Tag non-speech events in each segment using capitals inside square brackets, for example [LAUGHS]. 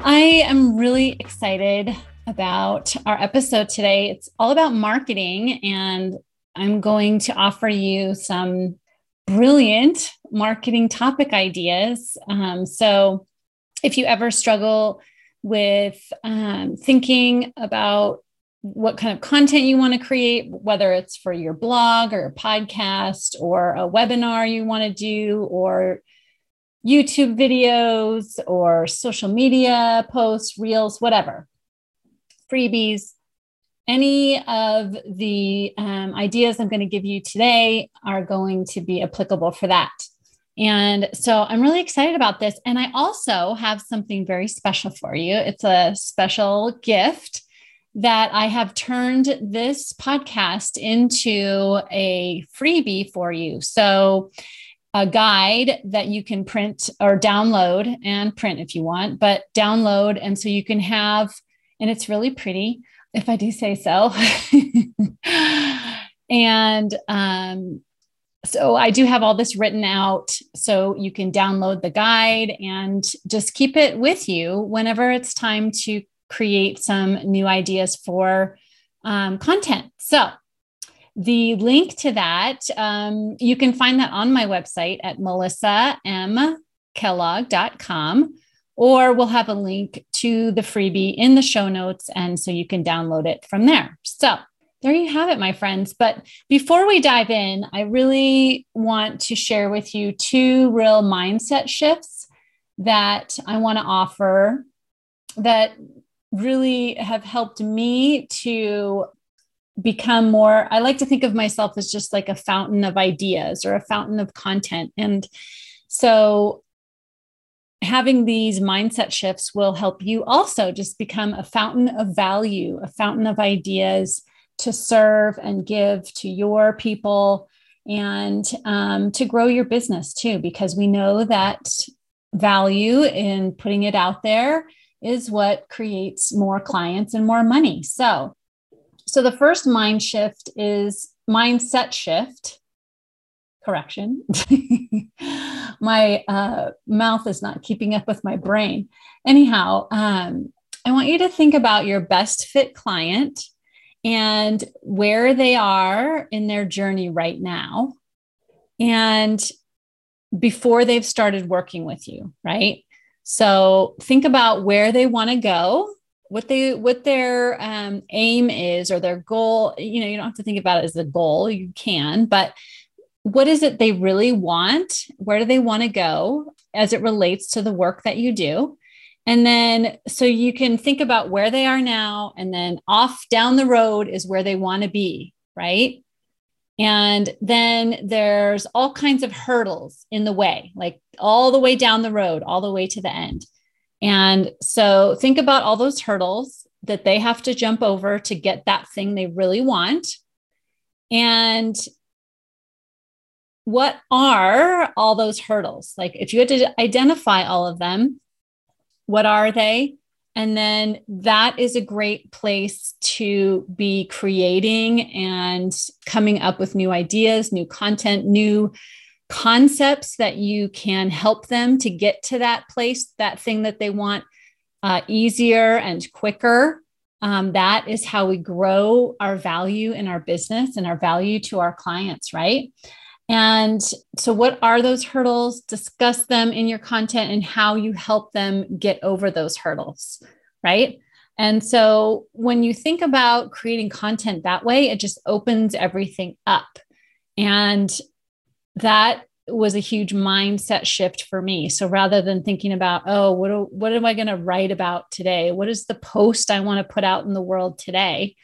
I am really excited about our episode today. It's all about marketing, and I'm going to offer you some brilliant marketing topic ideas. Um, so, if you ever struggle with um, thinking about what kind of content you want to create, whether it's for your blog or a podcast or a webinar you want to do, or YouTube videos or social media posts, reels, whatever, freebies. Any of the um, ideas I'm going to give you today are going to be applicable for that. And so I'm really excited about this. And I also have something very special for you. It's a special gift that I have turned this podcast into a freebie for you. So a guide that you can print or download and print if you want, but download. And so you can have, and it's really pretty, if I do say so. [LAUGHS] and um, so I do have all this written out so you can download the guide and just keep it with you whenever it's time to create some new ideas for um, content. So the link to that, um, you can find that on my website at melissamkellogg.com, or we'll have a link to the freebie in the show notes. And so you can download it from there. So there you have it, my friends. But before we dive in, I really want to share with you two real mindset shifts that I want to offer that really have helped me to become more i like to think of myself as just like a fountain of ideas or a fountain of content. And so having these mindset shifts will help you also just become a fountain of value a fountain of ideas to serve and give to your people and um, to grow your business too because we know that value in putting it out there is what creates more clients and more money. So so the first mind shift is mindset shift. Correction. [LAUGHS] my uh, mouth is not keeping up with my brain. Anyhow, um, I want you to think about your best fit client and where they are in their journey right now. And before they've started working with you, right? So think about where they want to go what they what their um, aim is or their goal you know you don't have to think about it as a goal you can but what is it they really want? Where do they want to go as it relates to the work that you do? And then so you can think about where they are now and then off down the road is where they want to be right? And then there's all kinds of hurdles in the way like all the way down the road all the way to the end and so think about all those hurdles that they have to jump over to get that thing they really want. And what are all those hurdles? Like if you had to identify all of them, what are they? And then that is a great place to be creating and coming up with new ideas, new content, new concepts that you can help them to get to that place, that thing that they want uh, easier and quicker. Um, that is how we grow our value in our business and our value to our clients, right? And so, what are those hurdles? Discuss them in your content and how you help them get over those hurdles, right? And so, when you think about creating content that way, it just opens everything up. And that was a huge mindset shift for me. So rather than thinking about, oh, what, what am I going to write about today? What is the post I want to put out in the world today?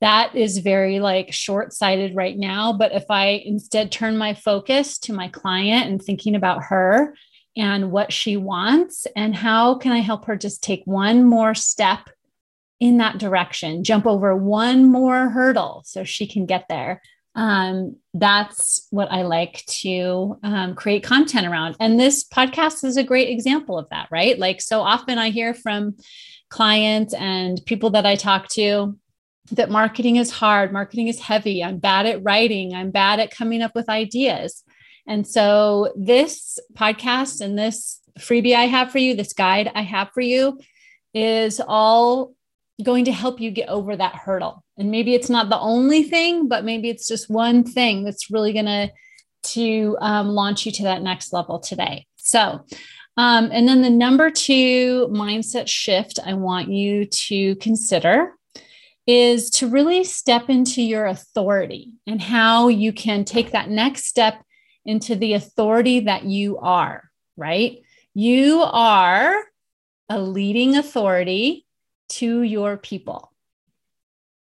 That is very like short sighted right now. But if I instead turn my focus to my client and thinking about her and what she wants and how can I help her just take one more step in that direction, jump over one more hurdle so she can get there. Um, that's what I like to um, create content around. And this podcast is a great example of that, right? Like, so often I hear from clients and people that I talk to that marketing is hard, marketing is heavy. I'm bad at writing, I'm bad at coming up with ideas. And so, this podcast and this freebie I have for you, this guide I have for you, is all going to help you get over that hurdle. And maybe it's not the only thing, but maybe it's just one thing that's really going to to um, launch you to that next level today. So, um, and then the number two mindset shift I want you to consider is to really step into your authority and how you can take that next step into the authority that you are, right? You are a leading authority to your people.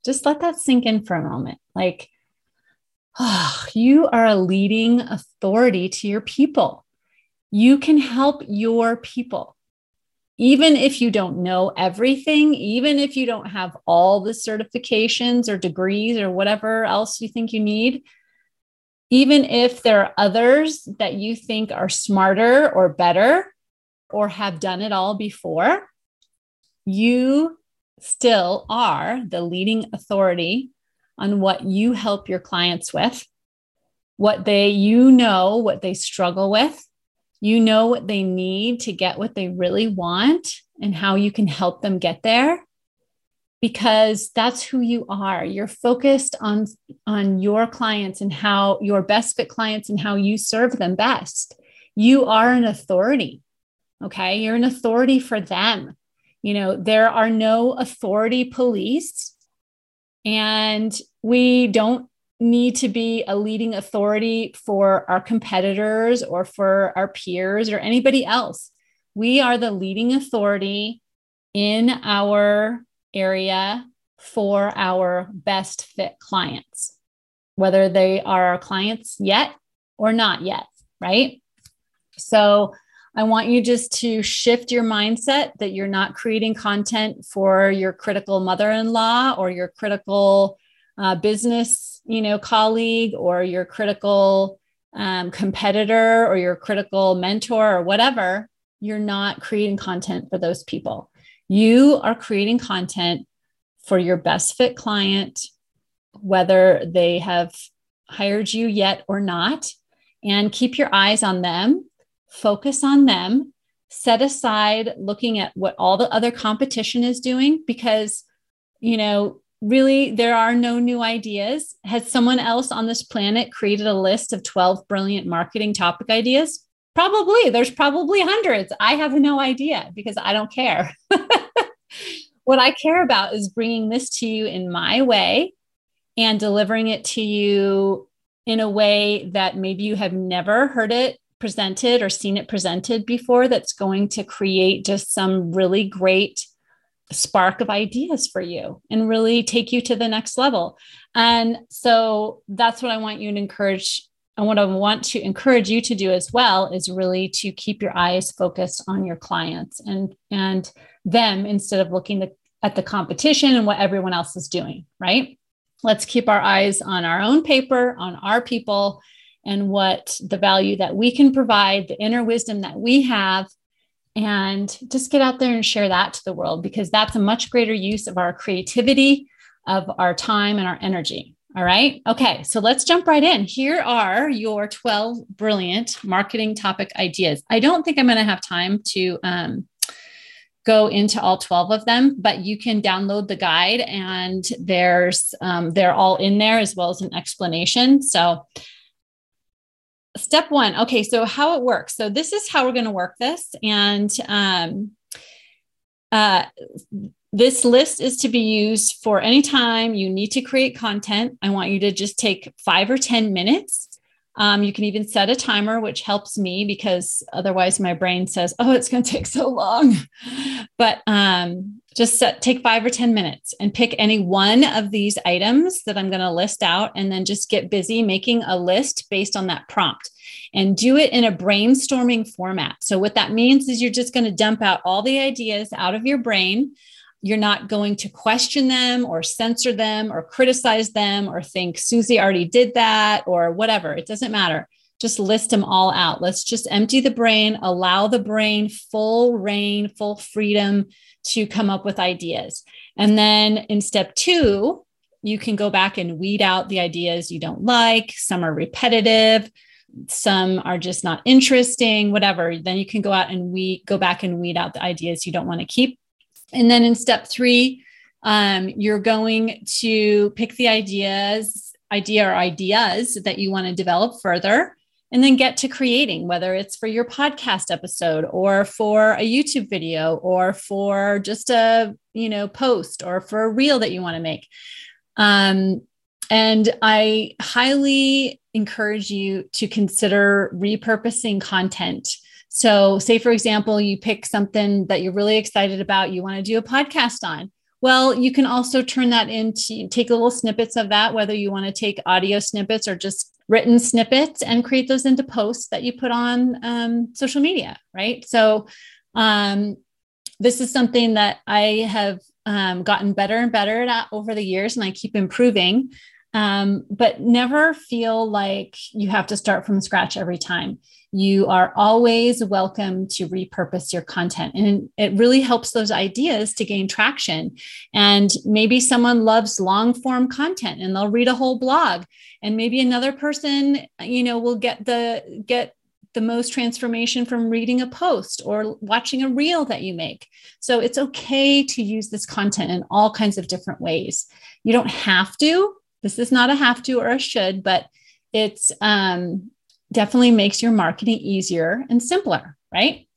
Just let that sink in for a moment. Like, oh, [SIGHS] you are a leading authority to your people. You can help your people even if you don't know everything, even if you don't have all the certifications or degrees or whatever else you think you need, even if there are others that you think are smarter or better or have done it all before, you still are the leading authority on what you help your clients with, what they, you know, what they struggle with, you know what they need to get what they really want and how you can help them get there because that's who you are. You're focused on on your clients and how your best fit clients and how you serve them best. You are an authority okay? You're an authority for them you know there are no authority police and we don't need to be a leading authority for our competitors or for our peers or anybody else. We are the leading authority in our area for our best fit clients, whether they are our clients yet or not yet, right? So, I want you just to shift your mindset that you're not creating content for your critical mother in law or your critical uh, business, you know, colleague or your critical um, competitor or your critical mentor or whatever, you're not creating content for those people. You are creating content for your best fit client, whether they have hired you yet or not, and keep your eyes on them, focus on them, set aside looking at what all the other competition is doing because you know really there are no new ideas. Has someone else on this planet created a list of 12 brilliant marketing topic ideas? Probably. There's probably hundreds. I have no idea because i don't care. [LAUGHS] What i care about is bringing this to you in my way and delivering it to you in a way that maybe you have never heard it presented or seen it presented before that's going to create just some really great spark of ideas for you and really take you to the next level. And so that's what I want you to encourage. And what I want to encourage you to do as well is really to keep your eyes focused on your clients and and them instead of looking at the competition and what everyone else is doing, right? Let's keep our eyes on our own paper, on our people, and what the value that we can provide, the inner wisdom that we have, and just get out there and share that to the world because that's a much greater use of our creativity, of our time, and our energy. All right. Okay. So let's jump right in. Here are your 12 brilliant marketing topic ideas. I don't think I'm going to have time to um, go into all 12 of them, but you can download the guide and there's, um, they're all in there as well as an explanation. So step one. Okay so how it works. So this is how we're going to work this and um, uh, this list is to be used for any time you need to create content. I want you to just take five or ten minutes Um, you can even set a timer, which helps me because otherwise my brain says, "Oh, it's going [LAUGHS] to take so long." But um, just set, take five or ten minutes and pick any one of these items that I'm going to list out, and then just get busy making a list based on that prompt and do it in a brainstorming format. So what that means is you're just going to dump out all the ideas out of your brain you're not going to question them or censor them or criticize them or think Susie already did that or whatever. It doesn't matter. Just list them all out. Let's just empty the brain, allow the brain full reign, full freedom to come up with ideas. And then in step two, you can go back and weed out the ideas you don't like. Some are repetitive, some are just not interesting, whatever. Then you can go out and we go back and weed out the ideas you don't want to keep and then in step three, um, you're going to pick the ideas, idea or ideas that you want to develop further, and then get to creating, whether it's for your podcast episode or for a YouTube video or for just a you know post or for a reel that you want to make. Um, and I highly encourage you to consider repurposing content so, say for example, you pick something that you're really excited about, you want to do a podcast on. Well, you can also turn that into take little snippets of that, whether you want to take audio snippets or just written snippets and create those into posts that you put on um, social media, right? So, um, this is something that I have um, gotten better and better at over the years, and I keep improving. Um, but never feel like you have to start from scratch every time you are always welcome to repurpose your content. And it really helps those ideas to gain traction. And maybe someone loves long form content and they'll read a whole blog. And maybe another person, you know, will get the get the most transformation from reading a post or watching a reel that you make. So it's okay to use this content in all kinds of different ways. You don't have to. This is not a have to or a should, but it's um, definitely makes your marketing easier and simpler, right?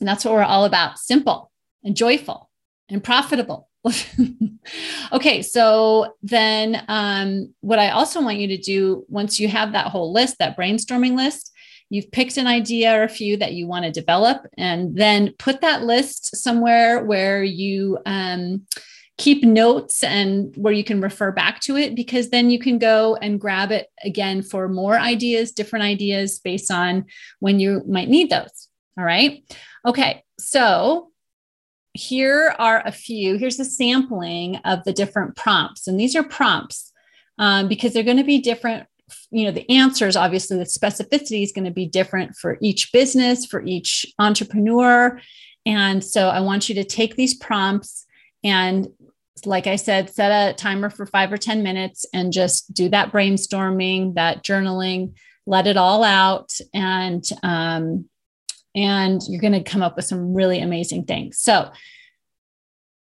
And that's what we're all about simple and joyful and profitable. [LAUGHS] okay, so then um, what I also want you to do once you have that whole list, that brainstorming list, you've picked an idea or a few that you want to develop, and then put that list somewhere where you um, keep notes and where you can refer back to it because then you can go and grab it again for more ideas, different ideas based on when you might need those. All right. Okay. So here are a few. Here's a sampling of the different prompts. And these are prompts um, because they're going to be different. You know, the answers, obviously, the specificity is going to be different for each business, for each entrepreneur. And so I want you to take these prompts and like I said, set a timer for five or 10 minutes and just do that brainstorming, that journaling, let it all out. And, um, and you're going to come up with some really amazing things. So,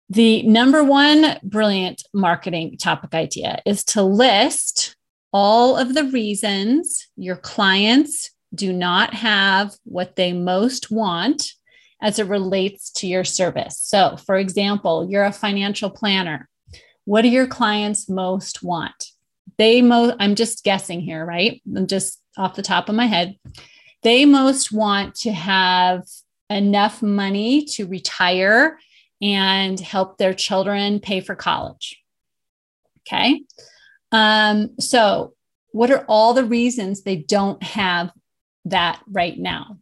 the number one brilliant marketing topic idea is to list all of the reasons your clients do not have what they most want as it relates to your service. So, for example, you're a financial planner. What do your clients most want? They most, I'm just guessing here, right? I'm just off the top of my head. They most want to have enough money to retire and help their children pay for college. Okay. Um, so, what are all the reasons they don't have that right now?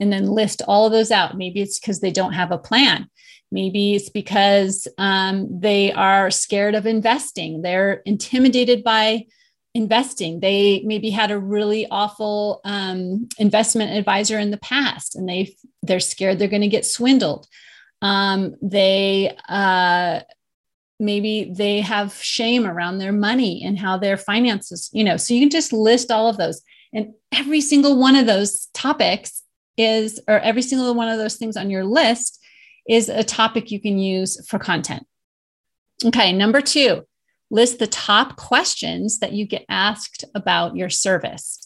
And then list all of those out. Maybe it's because they don't have a plan. Maybe it's because um, they are scared of investing. They're intimidated by investing. They maybe had a really awful um, investment advisor in the past, and they they're scared they're going to get swindled. Um, they uh, maybe they have shame around their money and how their finances. You know, so you can just list all of those, and every single one of those topics is, or every single one of those things on your list is a topic you can use for content. Okay, number two, list the top questions that you get asked about your service.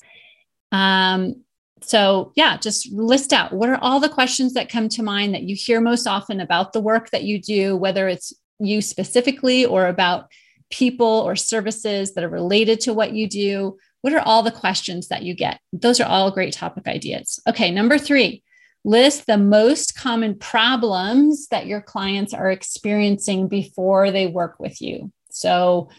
Um, so, yeah, just list out what are all the questions that come to mind that you hear most often about the work that you do, whether it's you specifically or about people or services that are related to what you do. What are all the questions that you get? Those are all great topic ideas. Okay, number three, list the most common problems that your clients are experiencing before they work with you. So,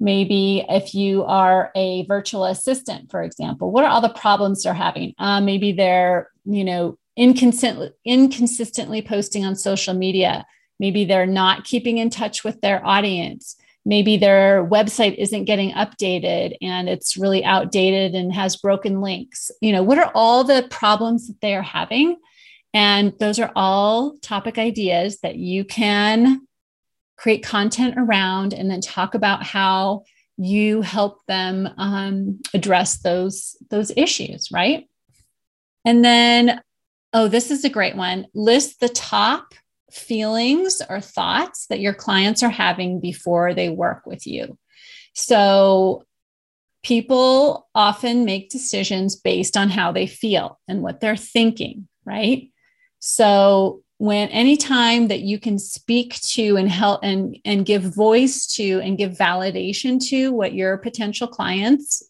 maybe if you are a virtual assistant for example what are all the problems they're having uh, maybe they're you know inconsistent, inconsistently posting on social media maybe they're not keeping in touch with their audience maybe their website isn't getting updated and it's really outdated and has broken links you know what are all the problems that they are having and those are all topic ideas that you can create content around, and then talk about how you help them um, address those those issues, right? And then, oh, this is a great one. List the top feelings or thoughts that your clients are having before they work with you. So, people often make decisions based on how they feel and what they're thinking, right? So, when any time that you can speak to and help and and give voice to and give validation to what your potential clients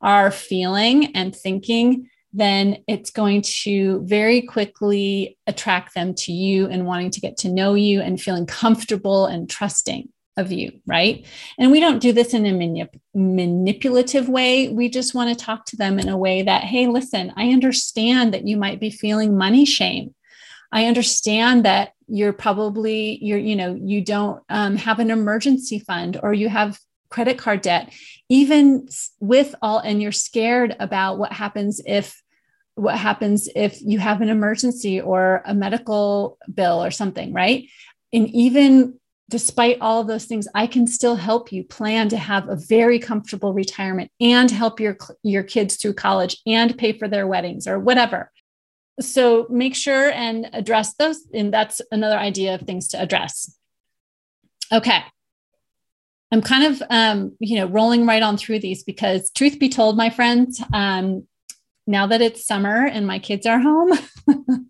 are feeling and thinking then it's going to very quickly attract them to you and wanting to get to know you and feeling comfortable and trusting of you, right? And we don't do this in a manip- manipulative way. We just want to talk to them in a way that, hey, listen, I understand that you might be feeling money shame. I understand that you're probably you're you know you don't um, have an emergency fund or you have credit card debt even with all and you're scared about what happens if what happens if you have an emergency or a medical bill or something right and even despite all of those things i can still help you plan to have a very comfortable retirement and help your your kids through college and pay for their weddings or whatever so make sure and address those. And that's another idea of things to address. Okay. I'm kind of, um, you know, rolling right on through these because, truth be told, my friends, um, now that it's summer and my kids are home, [LAUGHS]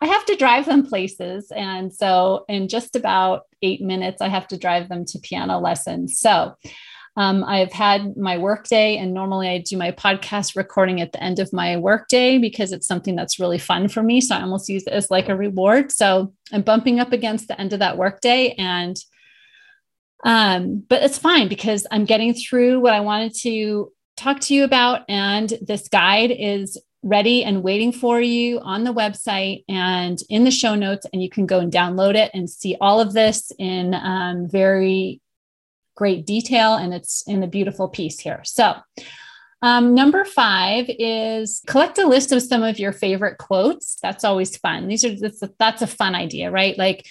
I have to drive them places. And so, in just about eight minutes, I have to drive them to piano lessons. So, um, I've had my workday, and normally I do my podcast recording at the end of my workday because it's something that's really fun for me. So I almost use it as like a reward. So I'm bumping up against the end of that workday, and um, but it's fine because I'm getting through what I wanted to talk to you about, and this guide is ready and waiting for you on the website and in the show notes and you can go and download it and see all of this in um, very great detail and it's in a beautiful piece here. So, um, number five is collect a list of some of your favorite quotes. That's always fun. These are that's a, that's a fun idea, right? Like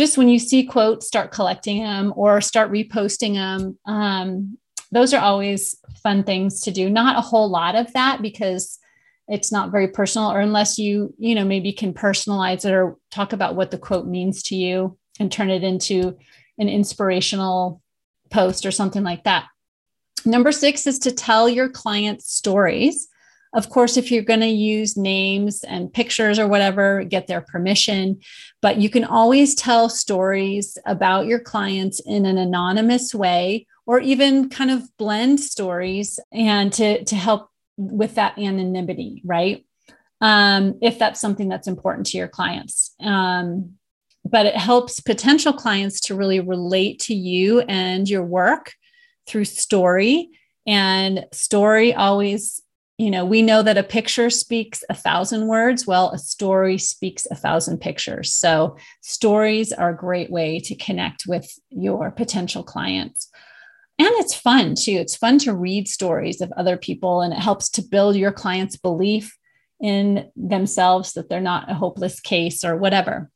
just when you see quotes, start collecting them or start reposting them. Um, those are always fun things to do. Not a whole lot of that because it's not very personal, or unless you you know maybe can personalize it or talk about what the quote means to you and turn it into an inspirational post or something like that. Number six is to tell your clients stories. Of course, if you're going to use names and pictures or whatever, get their permission. But you can always tell stories about your clients in an anonymous way, or even kind of blend stories and to, to help with that anonymity, right? Um, if that's something that's important to your clients. Um, but it helps potential clients to really relate to you and your work through story. And story always, you know, we know that a picture speaks a thousand words. Well, a story speaks a thousand pictures. So, stories are a great way to connect with your potential clients. And it's fun too. It's fun to read stories of other people, and it helps to build your client's belief in themselves that they're not a hopeless case or whatever.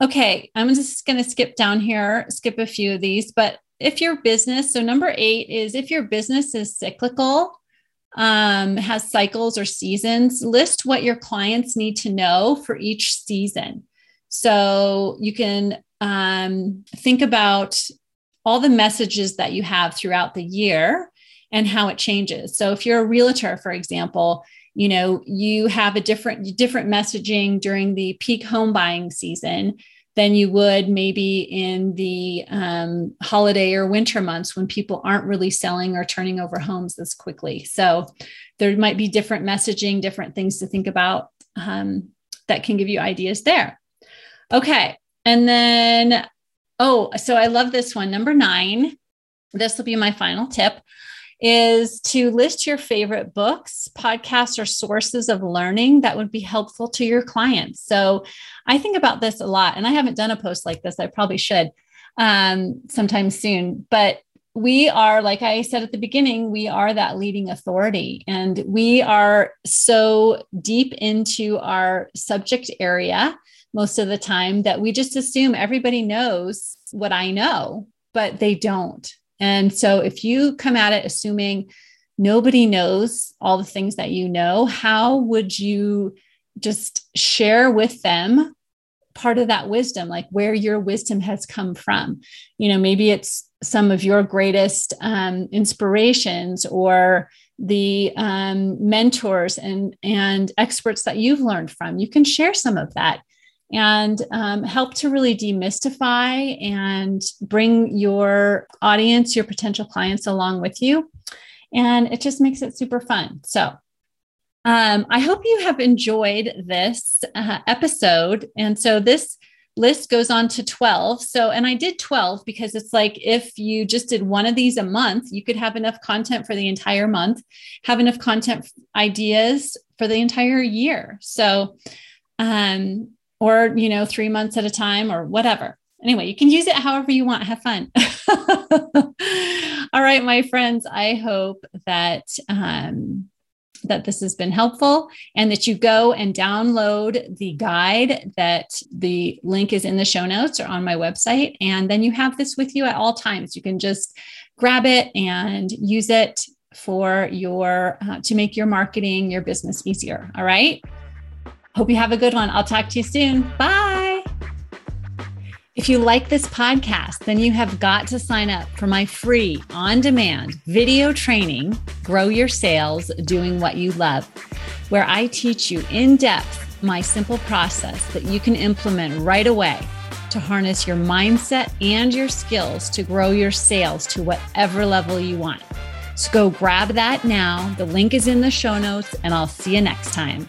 Okay, I'm just going to skip down here, skip a few of these. But if your business, so number eight is if your business is cyclical, um, has cycles or seasons, list what your clients need to know for each season. So you can um, think about all the messages that you have throughout the year and how it changes. So if you're a realtor, for example, you know you have a different different messaging during the peak home buying season than you would maybe in the um, holiday or winter months when people aren't really selling or turning over homes as quickly. So there might be different messaging, different things to think about um, that can give you ideas there. Okay. And then, oh, so I love this one. Number nine, this will be my final tip is to list your favorite books, podcasts, or sources of learning that would be helpful to your clients. So I think about this a lot, and I haven't done a post like this. I probably should um, sometime soon. But we are, like I said at the beginning, we are that leading authority, and we are so deep into our subject area most of the time that we just assume everybody knows what I know, but they don't. And so if you come at it assuming nobody knows all the things that you know, how would you just share with them part of that wisdom, like where your wisdom has come from? You know, maybe it's some of your greatest um, inspirations or the um, mentors and and experts that you've learned from you can share some of that and um, help to really demystify and bring your audience, your potential clients along with you. And it just makes it super fun. So, um, I hope you have enjoyed this uh, episode. And so, this list goes on to 12. So, and I did 12 because it's like if you just did one of these a month, you could have enough content for the entire month, have enough content ideas for the entire year. So, um, or, you know, three months at a time or whatever. Anyway, you can use it however you want. Have fun. [LAUGHS] All right, my friends, I hope that um, that this has been helpful and that you go and download the guide that the link is in the show notes or on my website and then you have this with you at all times you can just grab it and use it for your uh, to make your marketing your business easier all right Hope you have a good one. I'll talk to you soon. Bye. If you like this podcast, then you have got to sign up for my free on demand video training, Grow Your Sales Doing What You Love, where I teach you in depth my simple process that you can implement right away to harness your mindset and your skills to grow your sales to whatever level you want. So go grab that now. The link is in the show notes, and I'll see you next time.